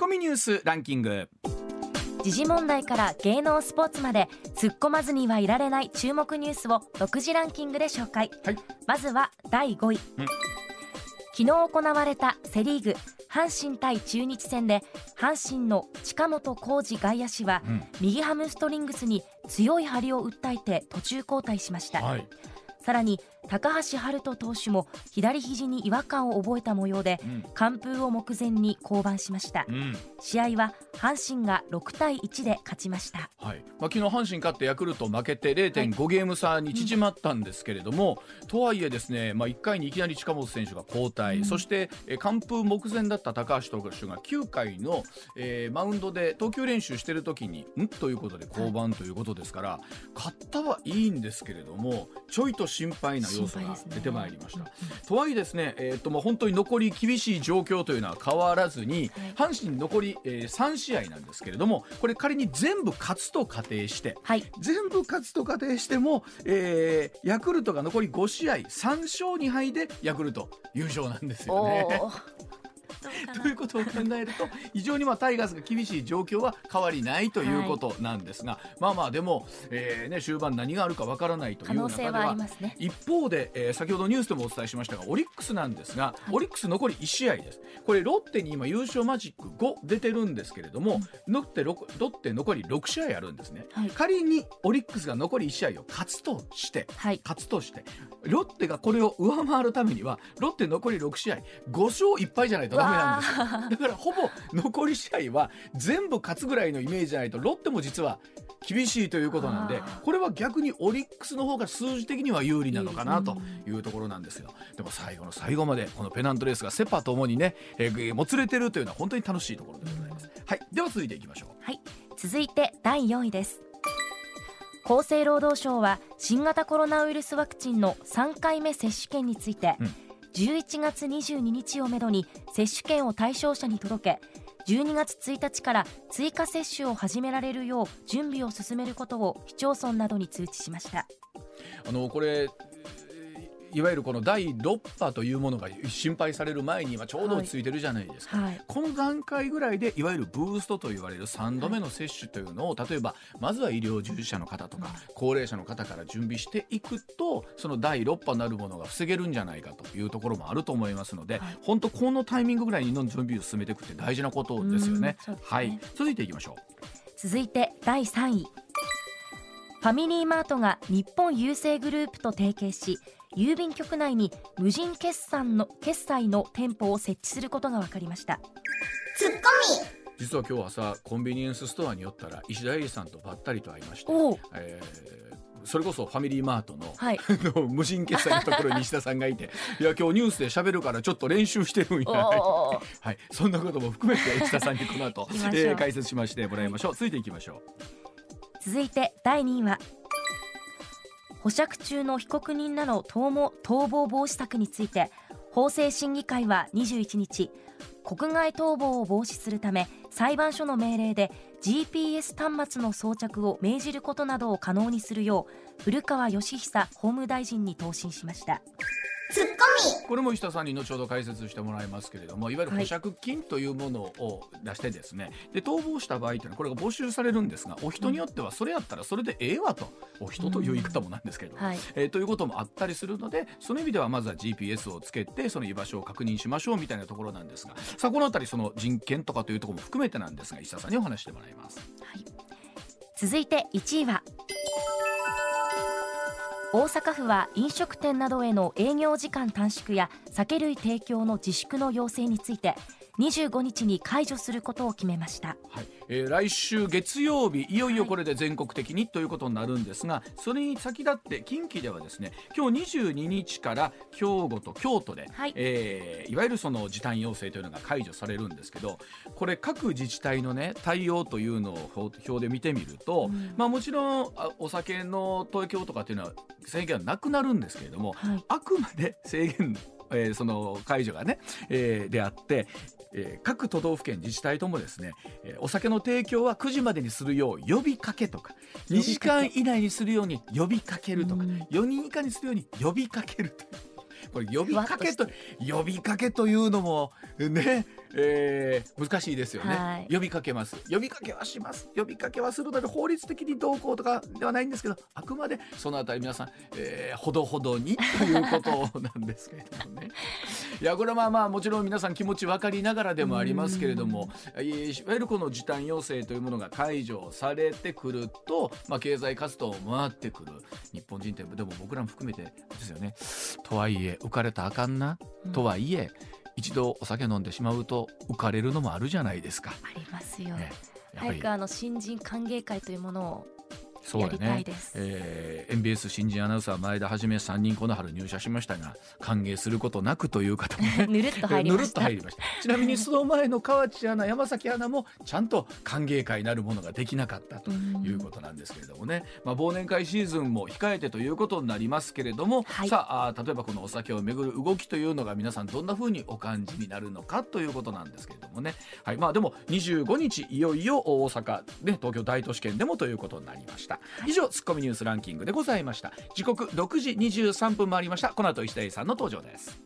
コミニュースランキング。時事問題から芸能スポーツまで突っ込まずにはいられない注目ニュースを独自ランキングで紹介、はい。まずは第5位、うん。昨日行われたセ・リーグ阪神対中日戦で阪神の近本浩二外野手は、うん。右ハムストリングスに強い張りを訴えて途中交代しました、はい。さらに高橋遥人投手も左肘に違和感を覚えた模様でうん。完封を目前に降板しました。うん。試合は阪神が6対1で勝ちました。はい。まあ、昨日阪神勝ってヤクルト負けて0.5ゲーム差に縮まったんですけれども、とはいえですね、まあ、1回にいきなり近本選手が交代、うん。そして、えー完封目前だった高橋投手が9回の、えーマウンドで投球練習してる時にん？ということで降板ということですから、勝ったはいいんですけれどもちょいと心配な要素が出てまいりました。とはいえですね、えー、ともう本当に残り厳しい状況というのは変わらずに、阪神残り、えー3試合なんですけれどもこれ仮に全部勝つと仮定してはい。全部勝つと仮定しても、えーヤクルトが残り5試合3勝2敗でヤクルト優勝なんですよおね。ー ということを考えると非常にまあタイガースが厳しい状況は変わりないということなんですが、まあまあでも、えーね、終盤何があるかわからないという中ではね。一方で、えー先ほどニュースでもお伝えしましたがオリックスなんですが、い。オリックス残り1試合です。これロッテに今優勝マジック5出てるんですけれども、ロッテロロッテ残り6試合あるんですね、はい。仮にオリックスが残り1試合を勝つとしてはい。勝つとしてロッテがこれを上回るためにはロッテ残り6試合5勝1敗じゃないとダメなんですよ。だからほぼ残り試合は全部勝つぐらいのイメージじゃないとロッテも実は厳しいということなんでこれは逆にオリックスの方が数字的には有利なのかなというところなんですよ。でも最後の最後までこのペナントレースがセ・パともにね、えーもつれてるというのは本当に楽しいところでございます。はい。では続いていきましょう。はい。続いて第4位です。厚生労働省は新型コロナウイルスワクチンの3回目接種券について、うん11月22日をめどに接種券を対象者に届け12月1日から追加接種を始められるよう準備を進めることを市町村などに通知しました。あのこれいわゆるこの第6波というものが心配される前に今ちょうど落ち着いてるじゃないですか、はい。この段階ぐらいでいわゆるブーストと言われる3度目の接種というのを例えばまずは医療従事者の方とか高齢者の方から準備していくとその第6波なるものが防げるんじゃないかというところもあると思いますので、はい。本当このタイミングぐらいにの準備を進めていくって大事なことですよね。ね。はい。続いていきましょ続いて第3位。ファミリーマートが日本郵政グループと提携し郵便局内に無人決算の決済の店舗を設置することが分かりました。実は今日朝コンビニエンスストアに寄ったら石田英二さんとばったりと会いましておおえーそれこそファミリーマートの,、はい。の無人決済のところに石田さんがいて いや今日ニュースで喋るからちょっと練習してるんや、おー はい、そんなことも含めて石田さんにこの後えー解説しましてもらいましょう。続いていきましょ続いて第2位は保釈中の被告人らの逃亡逃亡防止策について法制審議会は21日国外逃亡を防止するため裁判所の命令で GPS 端末の装着を命じることなどを可能にするよう古川義久法務大臣に答申しました。うこれも石田さんに後ほど解説してもらいますけれどもいわゆる保釈金というものを出してですね、で逃亡した場合というのはこれが没収されるんですがお人によってはそれやったらそれでええわと。お人という言い方もなんですけれども、はい。えーということもあったりするのでその意味ではまずは GPS をつけてその居場所を確認しましょうみたいなところなんですがさあこのあたりその人権とかというところも含めてなんですが石田さんにお話してもらいます。はい、続いて1位は大阪府は飲食店などへの営業時間短縮や酒類提供の自粛の要請について25日に解除することを決めました。はい。えー来週月曜日いよいよこれで全国的にということになるんですがそれに先立って近畿ではですね今日22日から兵庫と京都で、はい。いえーいわゆるその時短要請というのが解除されるんですけどこれ各自治体のね対応というのを表表で見てみると、うん。まあ、もちろんあお酒の提供とかっていうのは制限はなくなるんですけれども、はい。あくまで制限、えーその解除がね、えーであって、えー各都道府県自治体ともですね、えーお酒の提供は9時までにするよう呼びかけとか2時間以内にするように呼びかけるとかうん。4人以下にするように呼びかけるとこれ呼びかけと呼びかけというのもねえー難しいですよね、はい。呼びかけます。呼びかけはします。呼びかけはするので法律的にどうこうとかではないんですけどあくまでそのあたり皆さん、えーほどほどにということなんですけれどもね。いやこれはまあまあもちろん皆さん気持ち分かりながらでもありますけれどもえーいわゆるこの時短要請というものが解除されてくると、まあ、経済活動も回ってくる。日本人ってでも僕らも含めてですよね。とはいえ浮かれたらあかんな。とはいえ、一度お酒飲んでしまうと浮かれるのもあるじゃないですか。ありますよ、ね早くあの新人歓迎会というものをやりたそうです。えー MBS 新人アナウンサー前田はじめ3人この春入社しましたが歓迎することなくという方もね。ぬるっと入りました。ちなみにその前の河内アナ山崎アナもちゃんと歓迎会なるものができなかったということなんですけれどもね、まあ、忘年会シーズンも控えてということになりますけれども、はい。さあ例えばこのお酒をめぐる動きというのが皆さんどんな風にお感じになるのかということなんですけれどもね、はい。まあ、でも25日いよいよ大阪、ね、東京大都市圏でもということになりました、以上ツッコミニュースランキングでございました。時刻6時23分回りました。この後石田英さんの登場です。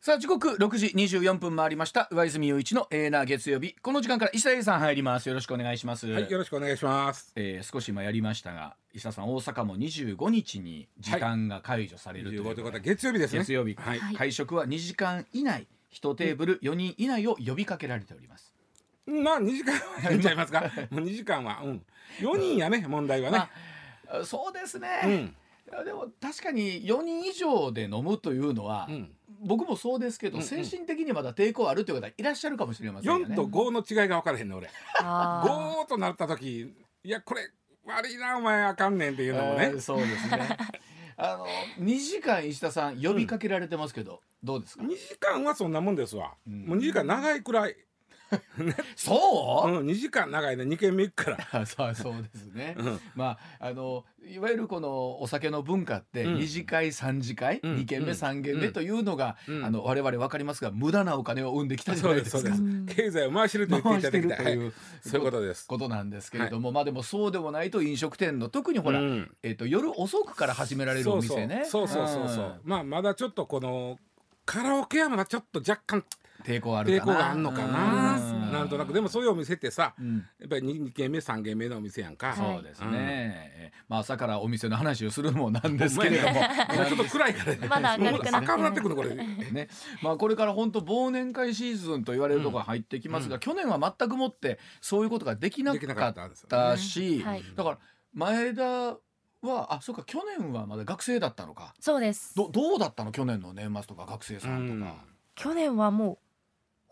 さあ時刻6時24分回りました。上泉雄一のエーナー月曜日。この時間から石田英さん入ります。よろしくお願いします、はい、よろしくお願いします。えー少し今やりましたが石田さん大阪も25日に時間が解除されるという15ことで、ということは月曜日ですね。月曜日、はい。はい会食は2時間以内。1テーブル4人以内を呼びかけられております、まあ二時間はやっちゃいますか。もう二時間は、うん。四人やね、問題はね。まあそうですね、うん。でも確かに4人以上で飲むというのは、うん。僕もそうですけど、うんうん精神的にまだ抵抗あるという方いらっしゃるかもしれませんよね四と五の違いが分からへんね、俺。あー五となった時、いや、これ悪いな、お前あかんねんっていうのもねえー。そうですねあの2時間石田さん呼びかけられてますけど、どうですか？二時間はそんなもんですわ。うんもう二時間長いくらい。そう、うん、二時間長いね、二軒目行くから。あ そうそうですね、うん。まああのいわゆるこのお酒の文化ってうん。二次会三次会、うん。二軒目うん。三軒目というのが、うん。あの我々わかりますが無駄なお金を生んできたじゃないですか。そうです、そううん。です。経済を回してると言っていただきたい。はい回してるというそういうことです。ことなんですけれども、まあでもそうでもないと飲食店の特にほら、うん。えっと夜遅くから始められるお店ね。そうそう。そうそうそうそう。まあまだちょっとこのカラオケはまだちょっと若干抵抗あるかな。抵抗があんのかな。ますねなんとなく。でもそういうお店ってさうん。やっぱり 2, 軒目3軒目のお店やんか、はいそうですね、えーまあ朝からお店の話をするのもなんですけれども。もう ちょっと暗いからね。まだ明るくなって明るくなってくるこれ。ね。まあ、これから本当忘年会シーズンと言われるところが入ってきますが、うん。去年は全くもってそういうことができなかったんですよたね。し、はい。だから前田はあそうか去年はまだ学生だったのか。そうです。どどうだったの？去年の年末とか学生さんとか。去年はもう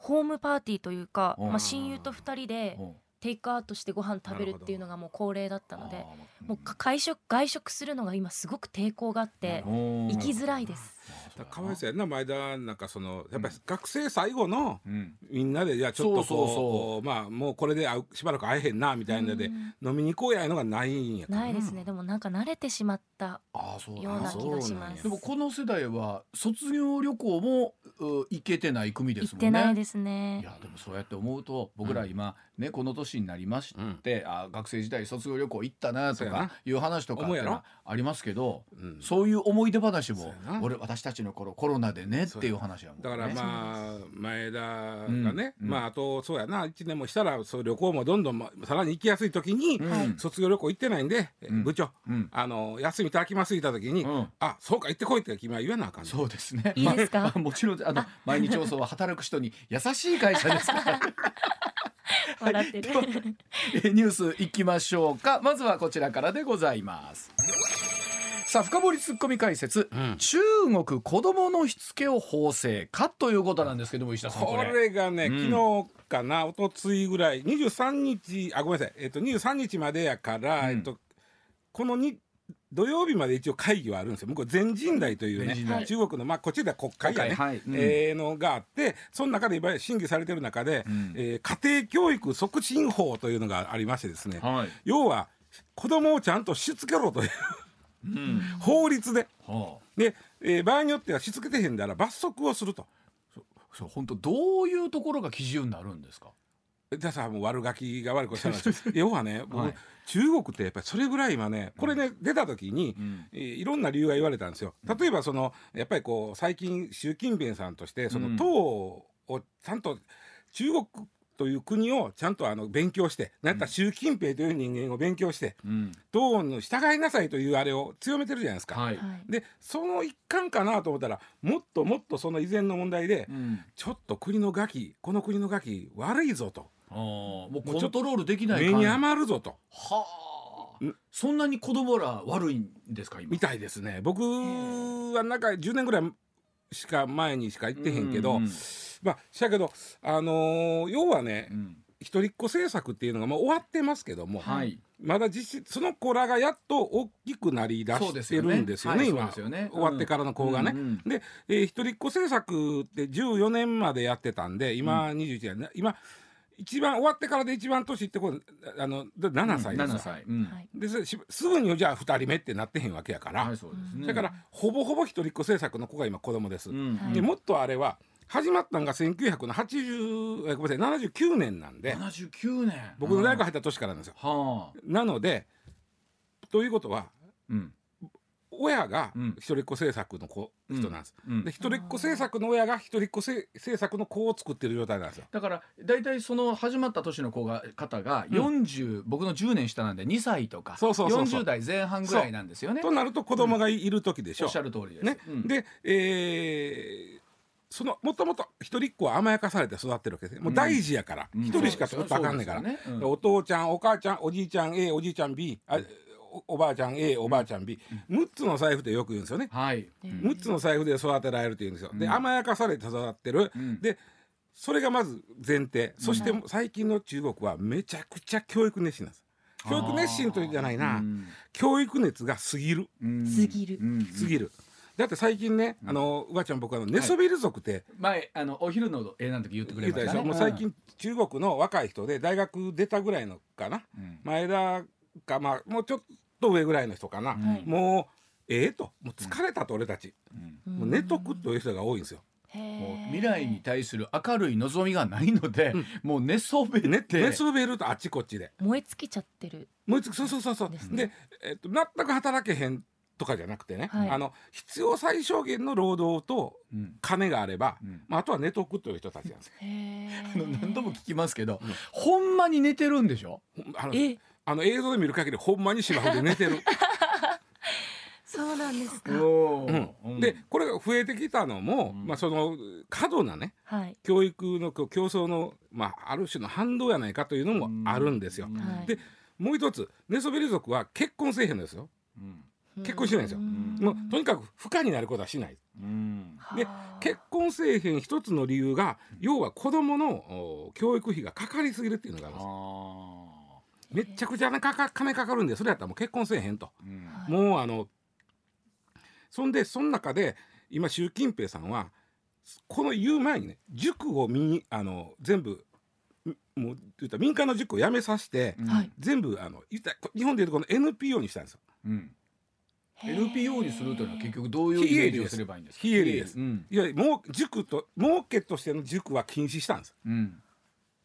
ホームパーティーというか、うん。まあ、親友と2人でうん。テイクアウトしてご飯食べるっていうのがもう恒例だったのでもうか会食外食するのが今すごく抵抗があってうん。行きづらいです。だからかわいそうやな前田なんかそのやっぱり学生最後のうん。みんなでいやちょっとこうそうそうそまあもうこれでしばらく会えへんなみたいなのでうん。飲みに行こうやのがないんやから。ないですね。でもなんか慣れてしまったあーそうだような気がします。でもこの世代は卒業旅行もう行けてない組です行っもんね。てないですいねやでもそうやって思うと僕ら今、ねこの年になりまして、あ学生時代卒業旅行行ったなとかいう話とかありますけど、うん。そういう思い出話も俺私たちの頃コロナでねっていう話やもんね。だからまあ前田がね、うんまああとそうやな1年もしたらそう旅行もどんどんまさらに行きやすい時に、うん。卒業旅行行ってないんで、うん。部長うん。あの休みいただきます言った時に、うん。あそうか行ってこいって君は言わなあかんねそうですね。いいですか？まあもちろんあの 毎日放送は働く人に優しい会社ですから。笑ってる。はい。ニュースいきましょうか。まずはこちらからでございますさあ深掘りツッコミ解説、うん。中国子供のしつけを法制化ということなんですけども石田さんここれれがね、うん。昨日かな一昨日ぐらい23日あごめんなさい、えっと、23日までやから、うん。えっと、このに土曜日まで一応会議はあるんですよ。向こう全人代というね中国の、まあ、こっちでは国会やね、はい。うん。えーのがあってその中で今審議されてる中で、うん。えー家庭教育促進法というのがありましてですね、はい、要は子供をちゃんとしつけろといううん。法律で。はで、えー場合によってはしつけてへんだら罰則をすると。あ、そう本当どういうところが基準になるんですか？じゃあさもう悪ガキが悪くしたら要はね、僕はい。中国ってやっぱりそれぐらい今ねこれね、出た時に、うん。えーいろんな理由が言われたんですよ。例えばそのやっぱりこう最近習近平さんとしてそうん。の党をちゃんと中国という国をちゃんとあの勉強してなんやったら習近平という人間を勉強してうん。党の従いなさいというあれを強めてるじゃないですか。はい、はい。でその一環かなと思ったらもっともっとその以前の問題でうん、ちょっと国のガキこの国のガキ悪いぞと。あーもうもうちょっとコントロールできない目に感余るぞと。はあ。ん？そんなに子供ら悪いんですか今？みたいですね。僕はなんか10年ぐらいしか前にしか行ってへんけど、うんまあしやけどあのー要はねうん。一人っ子政策っていうのがもう終わってますけども、はい。まだ実質その子らがやっと大きくなりだしてるんですよねそう今。ですよね。終わってからの子がね。うんうんで、えー一人っ子政策って14年までやってたんで今21年、ね今一番終わってからで一番年いってこうあので7歳です7歳、うん。はい。ですしすぐにじゃあ2人目ってなってへんわけやから、はいそうですね。だからほぼほぼ一人っ子政策の子が今子供です。うん。はい。でもっとあれは始まったのが1980えごめんなさい79年なんで79年僕の大学入った年からなんですよ。はあなのでということはうん親がうん一人っ子政策の子、人なんです。うんで一人っ子政策の親が一人っ子せ政策の子を作ってる状態なんですよ。だから大体その始まった年の子が方が40、僕の10年下なんで2歳とかそうそうそうそう40代前半ぐらいなんですよね。となると子供がいる時でしょおっし。ゃる通りです。ねうんで、えーそのもともと一人っ子は甘やかされて育ってるわけですね。もう大事やから。うん。一、人しか作ったらあかんねんから、お父ちゃんお母ちゃんおじいちゃん A おじいちゃん B あおおばあちゃん A おばあちゃん B6 つの財布でよく言うんですよね。はい。うん。6つの財布で育てられるって言うんですよ。でうん。甘やかされて育ってる。うん。でそれがまず前提。そして最近の中国はめちゃくちゃ教育熱心なんです。教育熱心というんじゃないな、うん。教育熱が過ぎる。うん。過ぎる。うん。過ぎる、だって最近ね、あのうばちゃん僕あの寝そべり族って前あのお昼の絵なん時言ってくれ言うたでしょ、ましたね。もう最近中国の若い人で大学出たぐらいのかな？うん。前田かまあもうちょっと上ぐらいの人かな、はいもうええと。もう疲れたと俺たち、うん。もう寝とくという人が多いんですよ。へもー。う未来に対する明るい望みがないので、もう寝そべって、ね、寝そべるとあっちこっちで。燃え尽きちゃってる。もう一つそうそうそうそう。ですでねえっと全く働けへんとかじゃなくてね、はい。あの必要最小限の労働とうん。金があれば、うん。まあ、あとは寝とくという人たちなんですあの何度もき聞きますけど、ほんまに寝てるんでしょ？あのえ？あの映像で見る限りほんまに芝生で寝てる。そうなんですか。おうん。でこれが増えてきたのも、うん。まあ、その過度なねはい。教育の競争の、まあ、ある種の反動やないかというのもあるんですよ。はい。でもう一つ寝そべり族は結婚せえへんのですよ。結婚してないんですよ。うん。もうとにかく不可になることはしない。うん。ではあ結婚せえへん一つの理由が要は子供のお教育費がかかりすぎるっていうのがあるんですあめっちゃくちゃなかか金かかるんでそれやったらもう結婚せえへんと。もうあのそんでその中で今習近平さんはこの言う前にね塾を民あの全部んもう言ったら民間の塾をやめさせて、全部あの言ったら日本でいうとこの NPO にしたんですよ。うんへー NPO にするというのは結局どういうイメージをすればいいんですか？非営利です。うん。いやもう塾と儲けとしての塾は禁止したんです。うん。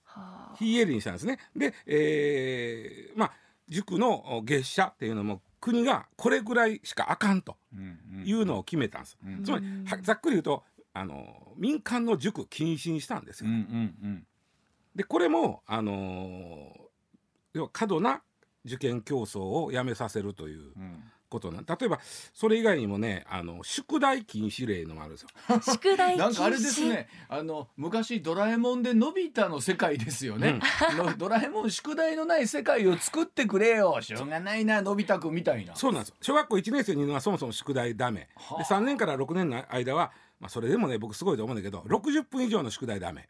はあ非営利にしたんですね。で、えーまあ塾の月謝っていうのも国がこれぐらいしかあかんとうんいうのを決めたんです。うん。つまりうんはざっくり言うとあの民間の塾禁止にしたんですうんよ。うん。でこれもあのー要は過度な受験競争をやめさせるといううんことなん。例えばそれ以外にもねあの宿題禁止令のもあるんですよ。宿題禁止？なんかあれですね。あの昔ドラえもんでのび太の世界ですよね、のドラえもん宿題のない世界を作ってくれよ。しょうがないなのび太くんみたいな。そうなんです。よ小学校1年生にはそもそも宿題ダメ。はあで3年から6年の間は、まあ、それでもね僕すごいと思うんだけど60分以上の宿題ダメ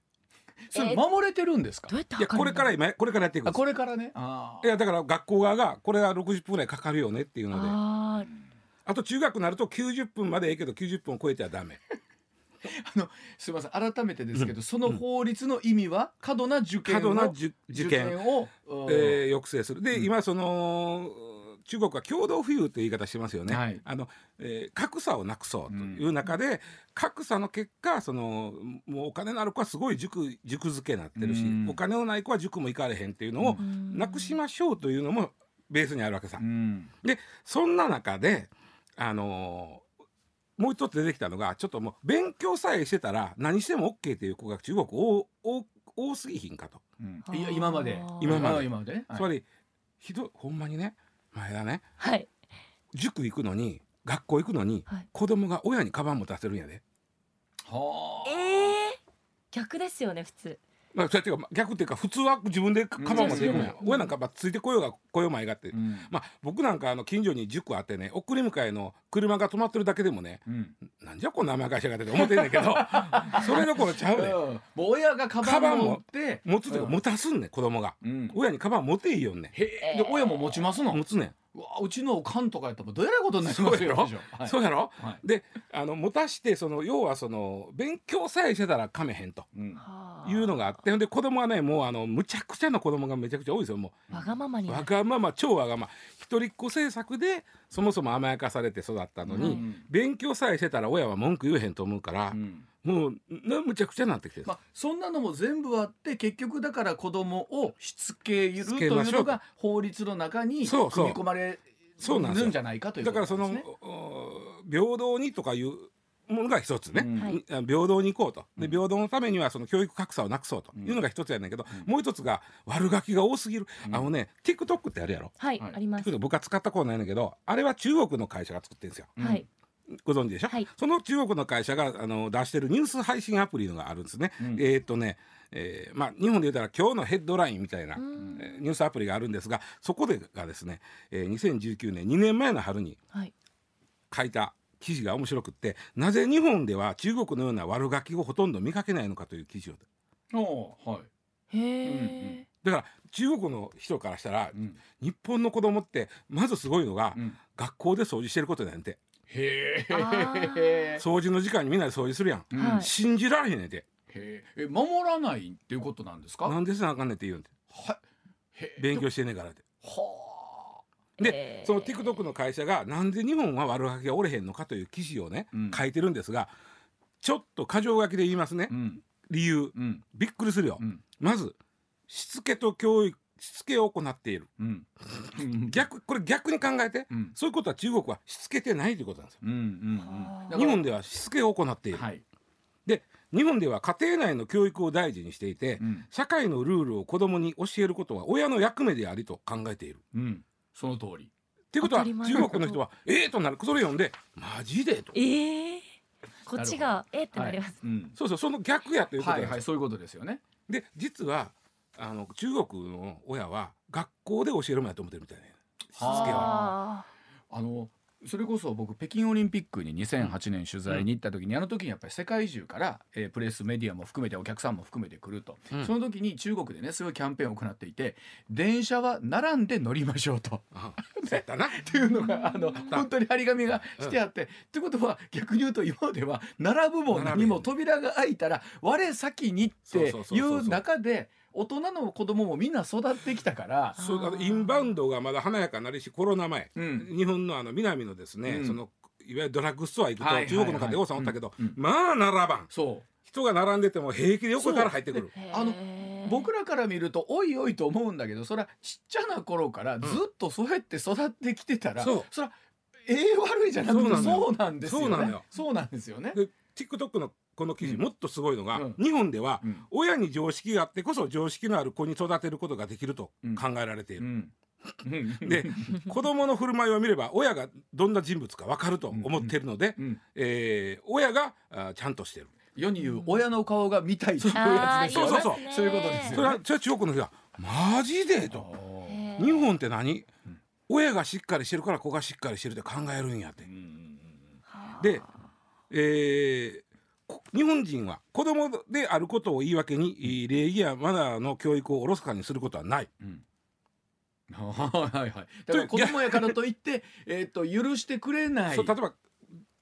それ守れてるんですか？いやこれから今これからやっていくこれからね。あいやだから学校側がこれは60分ぐらいかかるよねっていうので。ああと中学になると90分までええけど90分を超えてはダメ。あのすみません。改めてですけど、その法律の意味は過度な受験を過度な受受験を、えー抑制する。で、うん。今その中国は共同富裕という言い方してますよね、はい。あのえー格差をなくそうという中で、格差の結果そのもうお金のある子はすごい塾塾付けになってるし、うん。お金のない子は塾も行かれへんっていうのをうん。なくしましょうというのもベースにあるわけさ。うん。でそんな中であのーもう一つ出てきたのがちょっともう勉強さえしてたら何しても OK っていう子が中国多多多すぎひんかと、うん。いや今まで。今まで。あ今まで。ねはい。つまりひどほんまにね前だね。はい。塾行くのに学校行くのに、はい。子供が親にカバン持たせるんやで。はあ。えー、逆ですよね普通まあ、そうやって逆っていうか普通は自分でカバン持っていくんや、うん。親なんかまあついてこようが来ようまいがって、うん。まあ僕なんかあの近所に塾あってね送り迎えの車が止まってるだけでもねうん。なんじゃこんな甘やかしやがって思ってんねんけど それどころちゃうねん。うん。もう親がカバン持って。持つというかうん。持たすんねん子供が。うん。親にカバン持ていいよん。ねへえ。で親も持ちますの？ん持つねんうわうちのおかんとかやったらどえらいことになりますよ。そうやろ？はい。そうやろ？はい。であの持たしてその要はその勉強さえしてたらかめへんと。うん。いうのがあってほんで子供はねもうあのむちゃくちゃな子供がめちゃくちゃ多いですよもう。わがままになわるがまま超わがまま一人っ子政策でそもそも甘やかされて育ったのに、うん。勉強さえしてたら親は文句言えへんと思うからう、ん。もうなむちゃくちゃになってきてる、まあ、そんなのも全部あって結局だから子供をしつけるというのが法律の中に組み込まれそう。なんですよるんじゃないかというだからその、平等にとかいうものが一つね、うん。平等に行こうと。でうん。平等のためにはその教育格差をなくそうと。いうのが一つやねんけど、もう一つが悪ガキが多すぎる、うん。あのね TikTok ってあるやろ。はい、はい。あります。僕は使ったことないんだけどあれは中国の会社が作ってるんですよ。うん。はい。ご存知でしょ、はい。その中国の会社があの出してるニュース配信アプリのがあるんですね、うん。えーっとね、えーまあ日本で言ったら今日のヘッドラインみたいな、うん。えーニュースアプリがあるんですがそこでがですね、えー2019年2年前の春にはい。書いた記事が面白くってなぜ日本では中国のような悪ガキをほとんど見かけないのかという記事を。はい。へえ、だから中国の人からしたらうん。日本の子供ってまずすごいのが、うん。学校で掃除してることなんて。へあえ。掃除の時間にみんなで掃除するやん、うん。はい。信じられへんねんて。へーえ守らないっていうことなんですか？なんでせなあかんねんって言うんて。はい。へー勉強してんねんからって。はでその TikTok の会社がなんで日本は悪ガキがおれへんのかという記事をね、うん。書いてるんですがちょっと箇条書きで言いますね、あ。うん。理由。うん。びっくりするよ、うん。まずしつけと教育しつけを行っている。うん。逆これ逆に考えて、うん。そういうことは中国はしつけてないということなんですよ。うんうんはあうん。日本ではしつけを行っている、はい。で日本では家庭内の教育を大事にしていて、うん。社会のルールを子供に教えることは親の役目でありと考えている。うん。その通り。っていうこと。は中国の人はええとなる。それ読んでマジで？と。ええこっちがえってなります、はい。うん。そうそうその逆やということはいはいそういうことですよね。で実はあの中国の親は学校で教えるもんやと思ってるみたいねしつ。けは。あ。あのそれこそ僕北京オリンピックに2008年取材に行った時に、あの時にやっぱり世界中から、えープレスメディアも含めてお客さんも含めて来ると、うん。その時に中国でねすごいキャンペーンを行っていて電車は並んで乗りましょうと。あそうやったな。っていうのがあの本当に張り紙がしてあって、ってことは逆に言うと今までは並ぶも何も扉が開いたら我先にっていう中で大人の子供もみんな育ってきたから、そうあのインバウンドがまだ華やかなりしコロナ前、うん。日本のあの南のですね、うん。そのいわゆるドラッグストア行くと、はいはいはい。中国の方で王さんおったけど、うん。うん。まあ並ばん。そう。人が並んでても平気で横から入ってくる。ーあの僕らから見るとおいおいと思うんだけどそれはちっちゃな頃からずっとそうやって育ってきてたら、そう。それはええ悪いじゃなくてそうなのよ。そうなんですよね。そうなのよ。そうなんですよね。で TikTok のこの記事、うん。もっとすごいのが、うん。日本ではうん。親に常識があってこそ常識のある子に育てることができるとうん。考えられている。うん。で子供の振る舞いを見れば親がどんな人物か分かると思っているので、うん。えー親があちゃんとしてる。世に言う親の顔が見たいという。あーやつですよね。そうそう。そういうことですよそれはそれは中国の人はマジで？と。日本って何、うん。親がしっかりしてるから子がしっかりしてるって考えるんやってでえーこ日本人は子供であることを言い訳に、礼儀やマナーの教育をおろそかにすることはない。うん。はいはい。はい。だから子供やからといって えっと許してくれない。そう例えば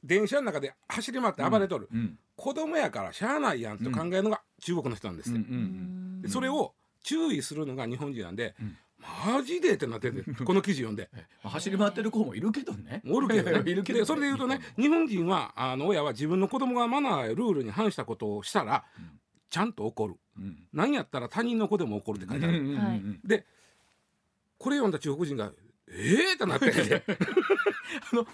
電車の中で走り回って暴れとる、うん。子供やからしゃあないやんと考えるのが中国の人なんです。って、うんうん。でそれを注意するのが日本人なんで、うんマジでってなってて この記事読んで。まあ走り回ってる子もいるけどね。おるけどね。いるけどね。でそれで言うとね日本人はあの親は自分の子供がマナーやルールに反したことをしたら、うん。ちゃんと怒る。うん。何やったら他人の子でも怒るって書いてある、でこれ読んだ中国人がええってなってて あの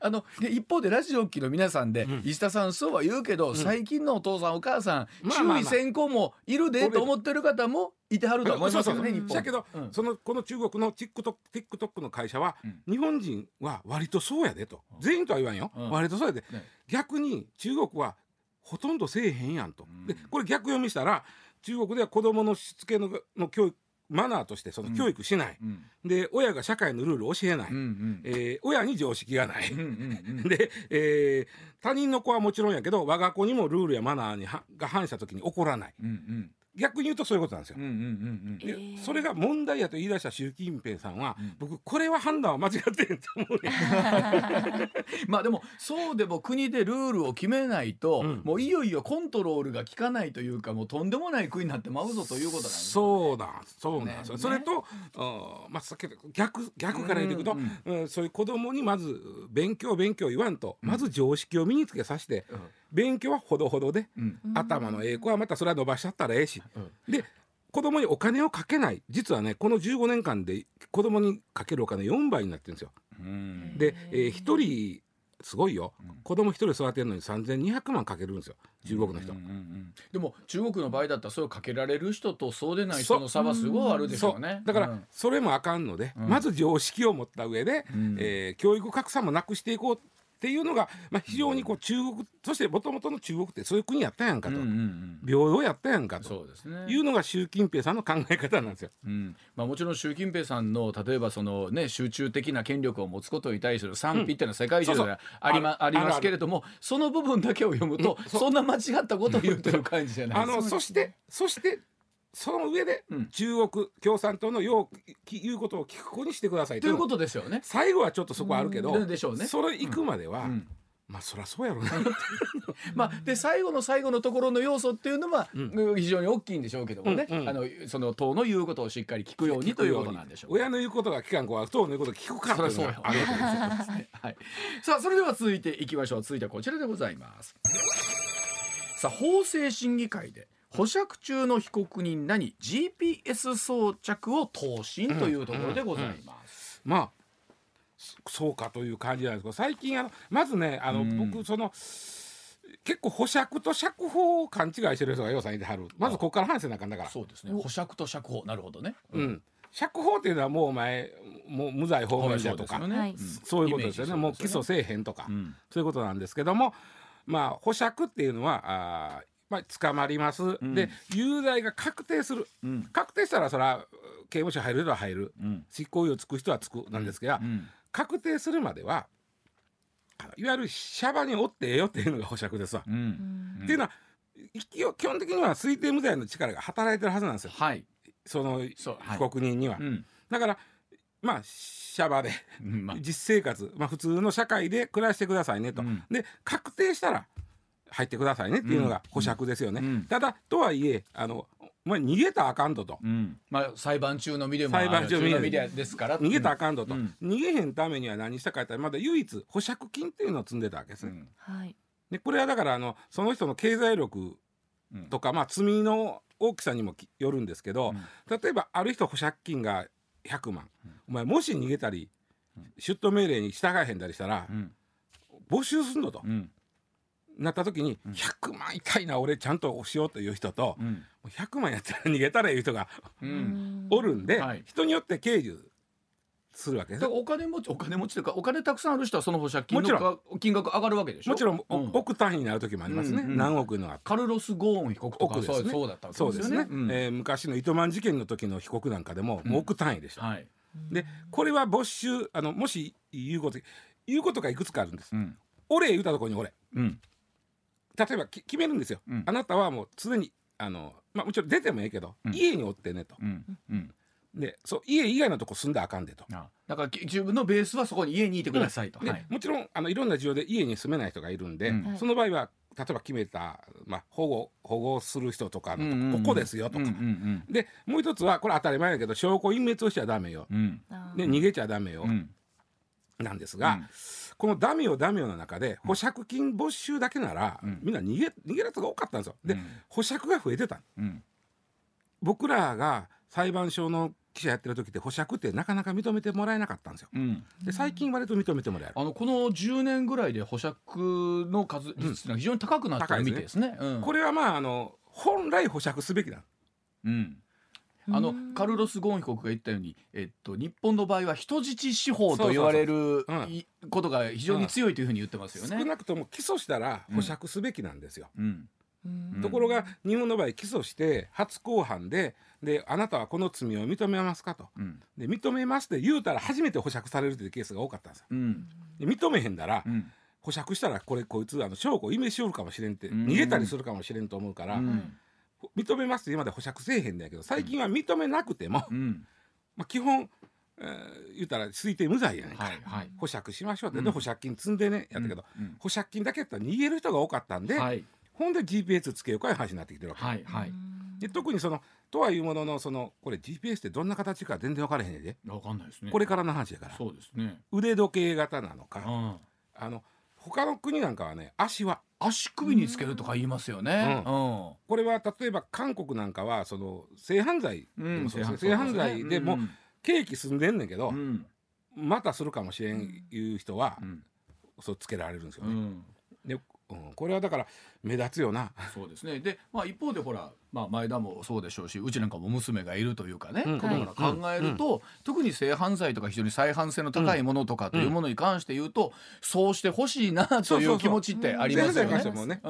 あので一方でラジオ機の皆さんで、うん。石田さんそうは言うけど、最近のお父さんお母さん、まあまあまあ。注意先行もいるでと思ってる方もいてはるとは思いますよねだけど、うん。そのこの中国の TikTok, TikTok の会社は、うん。日本人は割とそうやでと、全員とは言わんよ、うん。割とそうやで、ね。逆に中国はほとんどせえへんやんと、うん。でこれ逆読みしたら中国では子どものしつけのの教育マナーとしてその教育しない、うん。で親が社会のルールを教えない、うんうん。えー親に常識がない、うん。で、えー他人の子はもちろんやけど我が子にもルールやマナーにはが反した時に怒らない。うんうん逆に言うとそういうことなんですよ。うんうんうんでえー。それが問題やと言い出した習近平さんは、うん。僕これは判断は間違ってんと思うね まあでもそうでも国でルールを決めないと、うん。もういよいよコントロールが効かないというかもうとんでもない国になってまうぞということなんですそうだそうなんですよ、ね。それと、あーまあ、さっき逆逆から言っていくと、うん。うんそういう子供にまず勉強勉強言わんと、まず常識を身につけさせて、勉強はほどほどで、うん。うん頭のええ子はまたそれは伸ばしちゃったらええし、うん。で子供にお金をかけない実はねこの15年間で子供にかけるお金4倍になってるんですよ。うん。で、えー、1人すごいよ、うん子供1人育てるのに3200万かけるんですよ。中国の人。うんうんうんでも中国の場合だったらそれをかけられる人とそうでない人の差はすごいあるでしょうね。だから、うん。それもあかんので、うん。まず常識を持った上で、うん。えー教育格差もなくしていこうっていうのが、まあ、非常にこう中国そしてもともとの中国ってそういう国やったやんかと、平等やったやんかと。いうのが習近平さんの考え方なんですよ。うん。まあ、もちろん習近平さんの例えばその、ね、集中的な権力を持つことに対する賛否っていうのは世界中であり,、まありますけれどもその部分だけを読むと、うん。そんな間違ったことを言うという感じじゃないあのそしてそしてその上で、うん。中国共産党のようき言うことを聞く子にしてくださいという。こととですよね。最後はちょっとそこはあるけど、うんでしょうね。それ行くまでは、うん。まあそりゃそうやろう。な まあ、で最後の最後のところの要素っていうのは、う非常に大きいんでしょうけどもね、うんうん。あのその党の言うことをしっかり聞くようにということなんでしょう。親の言うことが聞かん子は党の言うこと聞くかっていうよ。はい、さあそれでは続いていきましょう。続いてはこちらでございます。さあ法制審議会で保釈中の被告人らに GPS 装着を答申というところでございます、まあそそうかという感じなんですけど最近あのまずねあの、うん。僕その結構保釈と釈放を勘違いしてる人がようさんいてはる。まずここから話せなあかんだから。そうですね。保釈と釈放。なるほどね、うん、釈放っていうのはもうお前もう無罪放免者とかそうですよね。はい。うん。そういうことですよね。イメージもう起訴せえへんとか、うん。そういうことなんですけどもまあ保釈っていうのはあーまあ、捕まります、ん。で有罪が確定する。うん。確定したらそれは刑務所入る人は入る。うん。執行猶予つく人はつくなんですが、うん。確定するまではいわゆるシャバにおってええよっていうのが保釈ですわ。っていうのは基本的には推定無罪の力が働いてるはずなんですよ。はい。その被告人には。うん。だからまあシャバで実生活、まあ、普通の社会で暮らしてくださいねと。うん。で確定したら入ってくださいねっていうのが保釈ですよね。うん。ただとはいえあのお前逃げたらあかんとと。うん。まあ裁判中の身でも裁判中の身で。すから。逃げたらあかんとと、うん。逃げへんためには何したかって言ったらまだ唯一保釈金っていうのを積んでたわけです。ね。うん。はい。でこれはだからあのその人の経済力うん。とか、まあ、罪の大きさにもきよるんですけど、例えばある人保釈金が100万、お前もし逃げたり、出頭命令に従えへんだりしたら、うん。没収すんのと、うんなった時に、100万痛いな俺ちゃんとしようという人と、うん。もう100万やったら逃げたらいう人がうん。おるんで、はい。人によって刑事するわけです。お金持ちお金持ちというかお金たくさんある人はその保釈金もちろの金額上がるわけでしょ？もちろん、おうん。億単位になる時もありますね、うんうん何億のカルロス・ゴーン被告とかそうだったわけですね、うん。えー昔の糸満事件の時の被告なんかでも、もう億単位でした、はい。でこれは没収あのもし言うこと言うことがいくつかあるんです、うん。俺言うたところに俺。うん例えばき決めるんですよ、うん。あなたはもう常にあのまあもちろん出てもええけど、うん。家におってねと。うん。うん。でそう家以外のとこ住んだらあかんでと、あだからき自分のベースはそこに家にいてくださいと、ではい。もちろんあのいろんな事情で家に住めない人がいるんで、うん。その場合は例えば決めた、まあ、保護保護する人とかのとこ、うんうんうん。ここですよとか、うんうんでもう一つはこれ当たり前やけど証拠隠滅をしちゃダメよ、で逃げちゃダメよ、うん。なんですが、うんこのダメよダメよの中で保釈金没収だけなら、うんみんな逃げ逃げるやつが多かったんですよ。で、うん保釈が増えてたうん僕らが裁判所の記者やってる時って保釈ってなかなか認めてもらえなかったんですよ。うんで最近割と認めてもらえる。あのこの10年ぐらいで保釈の数率っていうのは非常に高くなってるみたいですね。うんこれはまああの本来保釈すべきだ。うんあのうんカルロス・ゴーン被告が言ったように、えっと、日本の場合は人質司法と言われるそうそうそう。うん。いことが非常に強いというふうに言ってますよね。少なくとも起訴したら保釈すべきなんですよ。うん。うん。ところが日本の場合起訴して初公判でであなたはこの罪を認めますかと。うん。で認めますって言うたら初めて保釈されるというケースが多かったんですよ。うん。で認めへんだらうん。保釈したらこれこいつあの証拠を隠滅しよるかもしれんってうん。逃げたりするかもしれんと思うから、うん認めます。って今まで保釈せえへんだけど最近は認めなくても、うん。まあ、基本、えー言ったら推定無罪やねんか。ら、はいはい。保釈しましょうって、うん。で保釈金積んでねやったけど、うん保釈金だけやったら逃げる人が多かったんで、はい。ほんで GPS つけようかいう話になってきてるわけ、はいはいで特にそのとはいうもののそのこれ GPS ってどんな形か全然分からへんねんで。わかんないですね。これからの話やから。そうですね。腕時計型なのか、うん。あの他の国なんかはね足は足首につけるとか言いますよね。ううん。これは例えば韓国なんかはその性犯罪でうんもそうですね性犯罪でも刑期済んでんねんけど、うん。またするかもしれんいう人は、うん。そうつけられるんですよね。うん。これはだから目立つよな。そうですね。で、まあ、一方でほら、まあ、前田もそうでしょうしうちなんかも娘がいるというかね、うん。ことから考えると、特に性犯罪とか非常に再犯性の高いものとかというものに関して言うと、そうしてほしいなという気持ちってありますよね。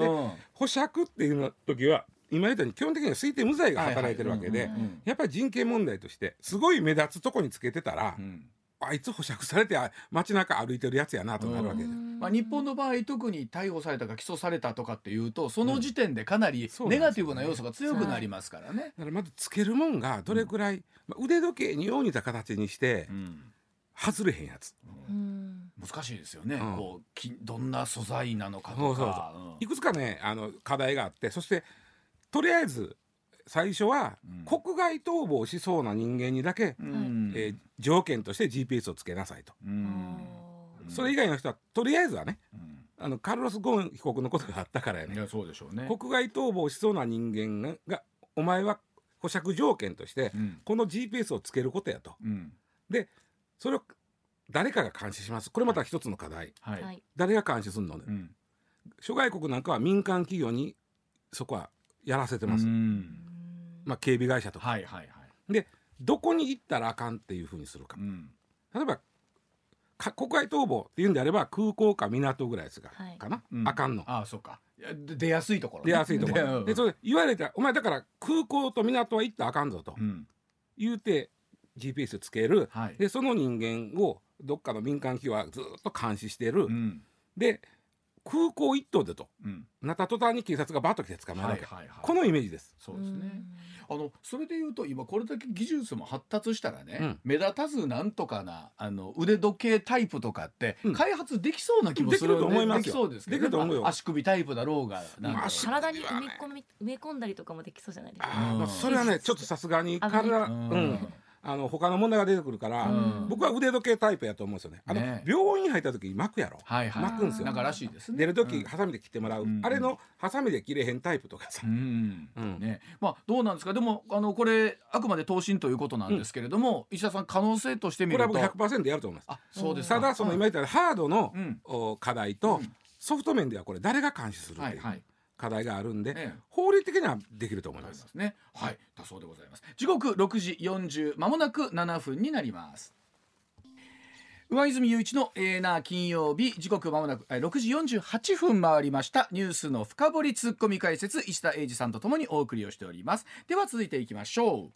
保釈っていうの時は今言ったように基本的には推定無罪が働いてるわけでやっぱり人権問題としてすごい目立つとこにつけてたら、うんあいつ保釈されてあ街中歩いてるやつやなとなるわけじゃん。まあ、日本の場合特に逮捕されたか起訴されたとかっていうとその時点でかなりネガティブな要素が強くなりますからね。だからまずつけるもんがどれくらい、まあ腕時計によう似た形にしてうん。外れへんやつ。うん。難しいですよね、うん。こうきどんな素材なのかとそうそうか。いくつかねあの課題があってそしてとりあえず最初はうん。国外逃亡しそうな人間にだけ、うん。うんえー条件として GPS をつけなさいと、うん。それ以外の人はとりあえずはねうん。あのカルロス・ゴーン被告のことがあったからやね。いやそうでしょうね。国外逃亡しそうな人間ががお前は保釈条件としてうん。この GPS をつけることやと。うん。でそれを誰かが監視します。これまた一つの課題。はい。はい。誰が監視するのね、うん。諸外国なんかは民間企業にそこはやらせてます、うんまあ、警備会社とか、はいはいはい。でどこに行ったらあかんっていうふうにするか。うん。例えばか国外逃亡っていうんであれば空港か港ぐらいですが、はい。かな、うん。あかんの。ああそうか。いやで出やすいところね、出やすいとこ でろでそれ言われたらお前だから空港と港は行ったらあかんぞと。うん。言うて GPS つける。はい。でその人間をどっかの民間企業はずっと監視してる、うん。で空港一頭でと。うん。なった途端に警察がバッと来て捕まえるわけ、はいはいはい。このイメージです。そうですね。あのそれで言うと今これだけ技術も発達したらね、うん。目立たずなんとかなあの腕時計タイプとかってうん。開発できそうな気もする、ね。できると思いますよ。できそうですけど、できると思うよ。まあ足首タイプだろうがまあ足体に埋め込み埋め込んだりとかもできそうじゃないですか。まあそれはねちょっとさすがに体、うんあの他の問題が出てくるから、うん。僕は腕時計タイプやと思うんですよね。あのね。病院入った時に巻くやろ。はいはい。巻くんですよ。なんからしいですね。出る時うん。ハサミで切ってもらう、うんあれのハサミで切れへんタイプとかさ、うんうん。ね。まあどうなんですか？でもあのこれあくまで答申ということなんですけれども、石田さん可能性としてみると。これは僕100%やると思います。あそうですか。ただその今言ったハードの、課題と、うん。ソフト面ではこれ誰が監視するってはいいうはい課題があるんで、ええ。法律的にはできると思いま。す。すね。はい。だそうでございます。時刻6時40まもなく7分になります。上泉雄一のエーナー金曜日時刻まもなくえー6時48分回りました。ニュースの深掘りツッコミ解説石田英二さんとともにお送りをしております。では続いていきましょう。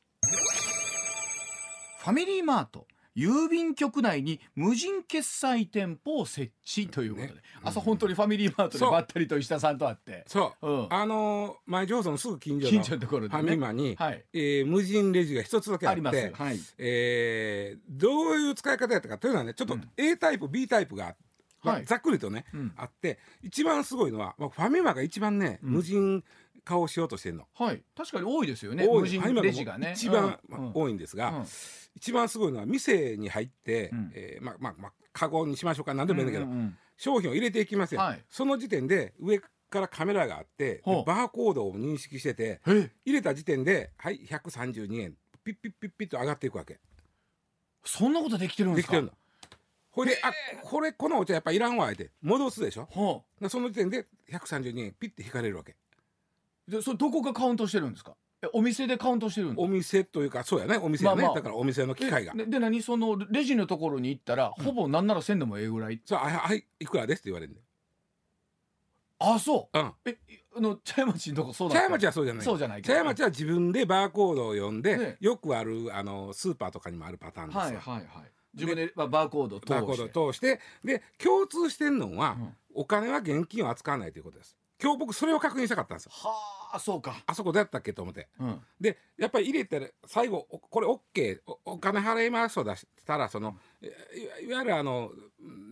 ファミリーマート郵便局内に無人決済店舗を設置ということで、ね。朝本当にファミリーマートでばったりと石田さんと会って。そう、うん。あのー前情報のすぐ近所近のフね、ァミマに、はい。えー無人レジが一つだけあって。ます。はい。えーどういう使い方やったかというのはねちょっとうん。A タイプ B タイプが、まあはい。ざっくりとね、うん。あって一番すごいのは、まあ、ファミマが一番ね、うん。無人化をしようとしてるの。はい、確かに多いですよね。多いレジがね。一番、多いんですが、うん。一番すごいのは店に入って、うん。えーまあまあまあカゴにしましょうか何でもいいんだけど、商品を入れていきますよ、はい。その時点で上からカメラがあってバーコードを認識しててえ。入れた時点ではい132円。ピッピッピッピッと上がっていくわけ。そんなことできてるんでか？ですきてるの。ほいであこれこのお茶やっぱいらんわって戻すでしょ。その時点で132円ピッて引かれるわけ。あ、でそれどこがカウントしてるんですか？えお店でカウントしてるんですか？お店というかそうやね。お店やね、まあまあ。だからお店の機械が。でで何？そのレジのところに行ったら、ほぼなんならせんでもええぐらい。そうあはいいくらですって言われるん。であそう。うん。えあの茶屋町のとこそうだ茶屋町はそうじゃない。そうじゃないけど。茶屋町は自分でバーコードを読んで、ね。よくあるあのスーパーとかにもあるパターンですよ、はいはいはい。自分でまあバーコードを通して。バーコードを通して。で共通してんのは、うん。お金は現金を扱わないということです今日僕それを確認したかったんですよ。はあそうか。あそこどうやったっけと思って。うん。でやっぱり入れてる最後おこれ OK おお金払いますと出したらそのいいわゆるあの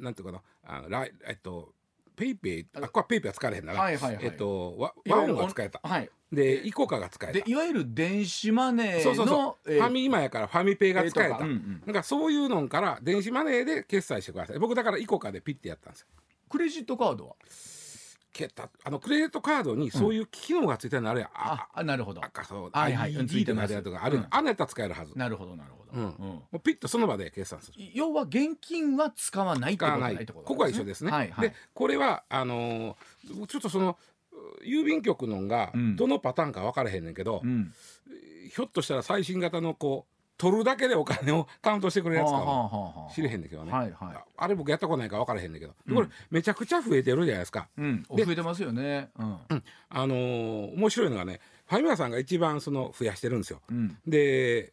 なんていうかなあのライえっとペイペイあこれはペイペイは使われへんな、はいはいはいえっとワワオンが使えた。はい。でイコカが使えた。でいわゆる電子マネーのそうそうそう、えー。ファミマやからファミペイが使えた、えーうんうん。なんかそういうのから電子マネーで決済してください。僕だからイコカでピッてやったんですよ。クレジットカードは？けたあのクレジットカードにそういう機能がついてるのあれや、ああなるほど。赤そうはいはい ID やるとかある、うん。あんなやったら使えるはず、なるほどなるほど、うん。うん。もうピッとその場で決済する。要は現金は使わないってことないってことここは一緒ですね、はいはい。でこれはあのーちょっとそのう郵便局のがうん。どのパターンか分からへんねんけど、うん。ひょっとしたら最新型のこう取るだけでお金をカウントしてくれるやつかも。知れへんねんけどね、はいはい。ああれ僕やったことないから分からへんねんけど、でうん。これめちゃくちゃ増えてるじゃないですか。うん。で増えてますよね。うん。あのー面白いのがねファミマさんが一番その増やしてるんですよ。うん。で、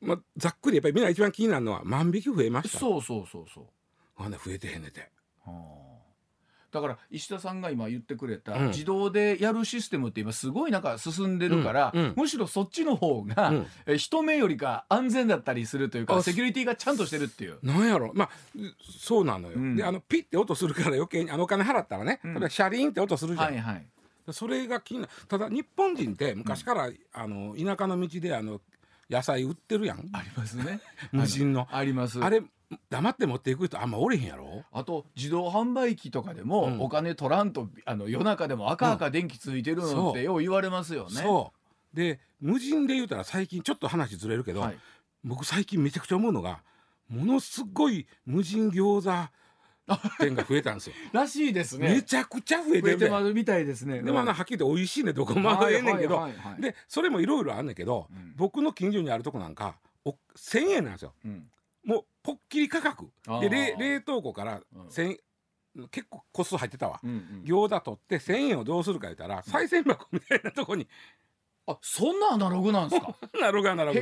まあ、ざっくりやっぱりみんな一番気になるのは万引き増えました。そうそうそうそう。あんな増えてへんねて。はあだから石田さんが今言ってくれたうん。自動でやるシステムって今すごいなんか進んでるから、むしろそっちの方が、人目よりか安全だったりするというかあセキュリティがちゃんとしてるっていう。なんやろ。まあそうなのよ、うん。であのピッて音するから余計にあのお金払ったらね、うん。例えばシャリーンって音するじゃん、はいはい。それが気になただ日本人って昔から、あの田舎の道であの野菜売ってるやん。ありますね。無人のあります。あれ黙って持っていく人あんまおれへんやろ？あと自動販売機とかでも、うん。お金取らんとあの夜中でも赤々電気ついてるのってよう言われますよね。そう。で無人で言うたら最近ちょっと話ずれるけど、はい。僕最近めちゃくちゃ思うのがものすごい無人餃子店が増えたんですよ、らしいですね。めちゃくちゃ増えて増えるねてますみたいですね。でもあのはっきり言って美味しいねどこもあええねんけど、はいはいはいはい。でそれもいろいろあんねんけど、うん。僕の近所にあるとこなんかお1,000円なんですよ。うん。もうポッキリ価格で冷冷凍庫からうん千結構個数入ってたわ、うんうん餃子取って1,000円をどうするか言ったら賽銭箱みたいなとこにあそんなアナログなんですか？なるがなるへが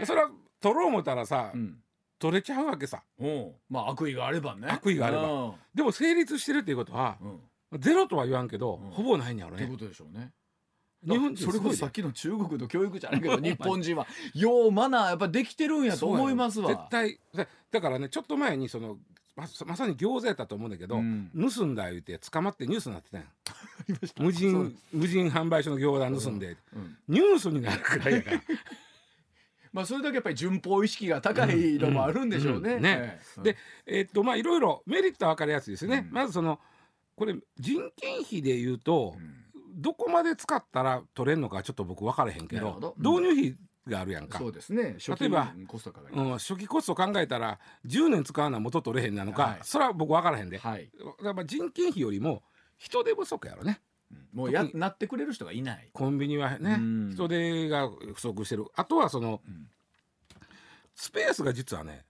え。それは取ろう思ったらさ、うん。取れちゃうわけさうん。まあ悪意があればね。悪意があればうんでも成立してるっていうことはうん。ゼロとは言わんけど、うんほぼないんやろねってことでしょうね。日本人それこそさっきの中国の教育じゃないけど 日本人は。ようマナーやっぱできてるんやと思いますわ。絶対だだからねちょっと前にそのままさに餃子やったと思うんだけど、うん。盗んだ言うて捕まってニュースになってたや。ん 無人無人販売所の餃子盗んで、うん。ニュースになるくらいやから。まあそれだけやっぱり順法意識が高いのもあるんでしょうね。うん。うん。ね。ええでえーっとまあいろいろメリットは分かりやすいですね、うん。まずそのこれ人件費で言うと、うんどこまで使ったら取れるのかちょっと僕分からへんけどど。うん。導入費があるやんか、そうですね。初期例えばコストかかりまうん、初期コスト考えたら10年使わな元取れへんなのか、はい。それは僕分からへんで、す。はい。だからまあ人件費よりも人手不足やろね。うん。もうやなってくれる人がいない。コンビニはねうん。人手が不足してる。あとはその、うん。スペースが実はね、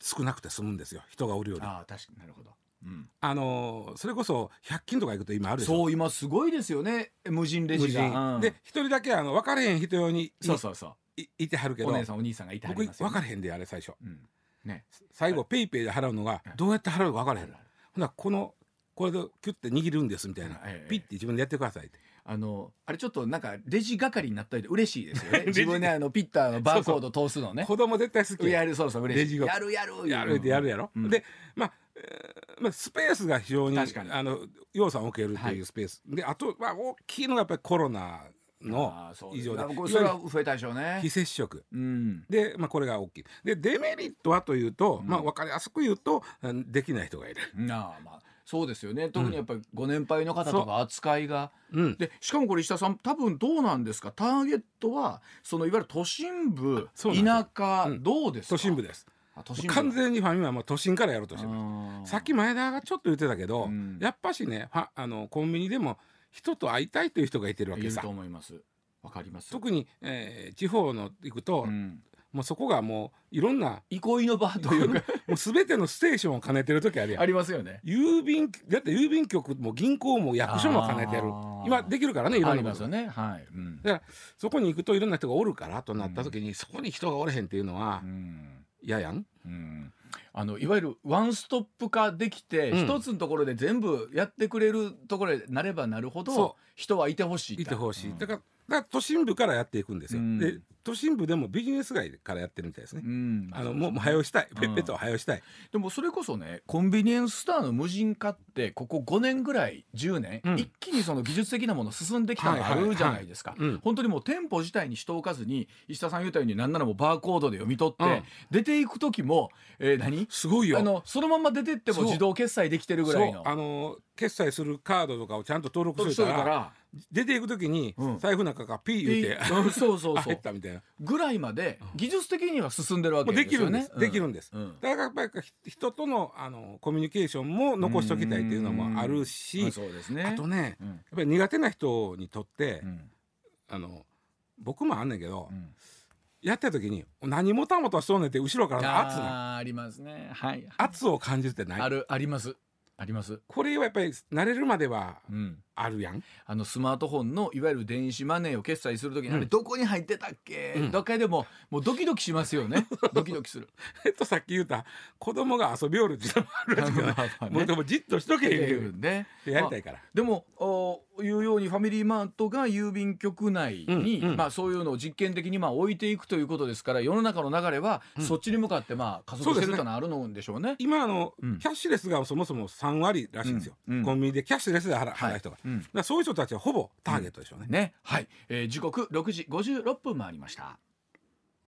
少なくて済むんですよ。人がおるより。あああ確かになるほど。うん。のーそれこそ100均とか行くと今あるでしょ。そう今すごいですよね。無人レ無ジが。うん。人で一人だけあの分かれへん人用にいそうそうそう。いいてはるけど。お姉さんお兄さんがいてはり僕ますよね。分かれへんであれ最初。うん。ね。最後ペイペイで払うのがどうやって払うか分からへんうんほなこのこれでキュッて握るんですみたいな、ええピッて自分でやってくださいって。あのあれちょっとなんかレジ係になったりで嬉しいですよね。自分であのピッターのバーコード通すのね。子供絶対好き。ややるそうそう嬉しい。やるやるやる。ってやるやろ、うん。でまあ、えーまあスペースが非常にあの要素を受けるとはい。いうスペース、であと、まあ、大きいのがやっぱりコロナの異常で。それは増えたでしょうね。非接触。うん。で、まあ、これが大きい。でデメリットはというと、うん。まあ、分かりやすく言うとうんできない人がいる。なあまあそうですよね。特にやっぱりご年配の方とか扱いが、うん、でしかもこれ石田さん多分どうなんですか？ターゲットはそのいわゆる都心部田舎、うん。どうですか？都心部です完全にファミマは都心からやろうとしてます。さっき前田がちょっと言ってたけど、うん。やっぱしねファあのコンビニでも人と会いたいという人がいてるわけさ。いると思います。わかります。特に、えー地方の行くと、うん。もうそこがもういろんな憩いの場というか。もう全てのステーションを兼ねてる時あるやん。ありますよね。郵便だって郵便局も銀行も役所も兼ねてる。今できるからねいろあんなことが。りますよね。はい、うん。だからそこに行くといろんな人がおるからとなった時に、そこに人がおれへんっていうのはうん。嫌やんうんあのいわゆるワンストップ化できて、うん。一つのところで全部やってくれるところになればなるほどそ人はいてほしいいてほしい、うん。だからだから都心部からやっていくんですよ、うん。で都心部でもビジネス街からやってるみたいですね、うん。あのもう早押したい。ペうん。ッペットは早押したい、でもそれこそねコンビニエンスストアの無人化ってここ5年ぐらい10年、うん。一気にその技術的なもの進んできたのあるじゃないですか、はいはいはいうん。本当にもう店舗自体に人を置かずに石田さん言ったように何ならもうバーコードで読み取って、うん。出ていく時も、えー何？すごいよ。あのそのまま出てっても自動決済できてるぐらいの。あの決済するカードとかをちゃんと登録するかからら。出ていく時に、うん。財布の中からピー言うてピーそうそうあそう。入ったみたいな。ぐらいまで技術的には進んでるわけです、よね。できるんです、うん。だからやっぱり人とのあのコミュニケーションも残しておきたいっていうのもあるし、うん。そうですね。あとねうん。やっぱり苦手な人にとって、うん。あの僕もあんねんけど、うんやってる時に何もたもたしとんねんって後ろからの圧な。あーありますね。はい。圧を感じてない。あるあります。あります。これはやっぱり慣れるまではうん。あるやん。あのスマートフォンのいわゆる電子マネーを決済するときに、うん。あれどこに入ってたっけ、うん。どっかでももうドキドキしますよね。ドキドキする。えっとさっき言った子供が遊びよるっていうのもあるらしね。もうでもじっとしとけ言う。ねやりたいから、でもおいうようにファミリーマートが郵便局内に、うんうん。まあ、そういうのを実験的にまあ置いていくということですから世の中の流れはうん。そっちに向かってまあ加速してるというのはあるのでしょうね。今あの、うん。キャッシュレスがそもそも3割らしいんですよ、うん。うん。コンビニでキャッシュレスで払払う人が、うん。そういう人たちはほぼターゲットでしょうね、ね。はい、えー時刻6時56分回りました。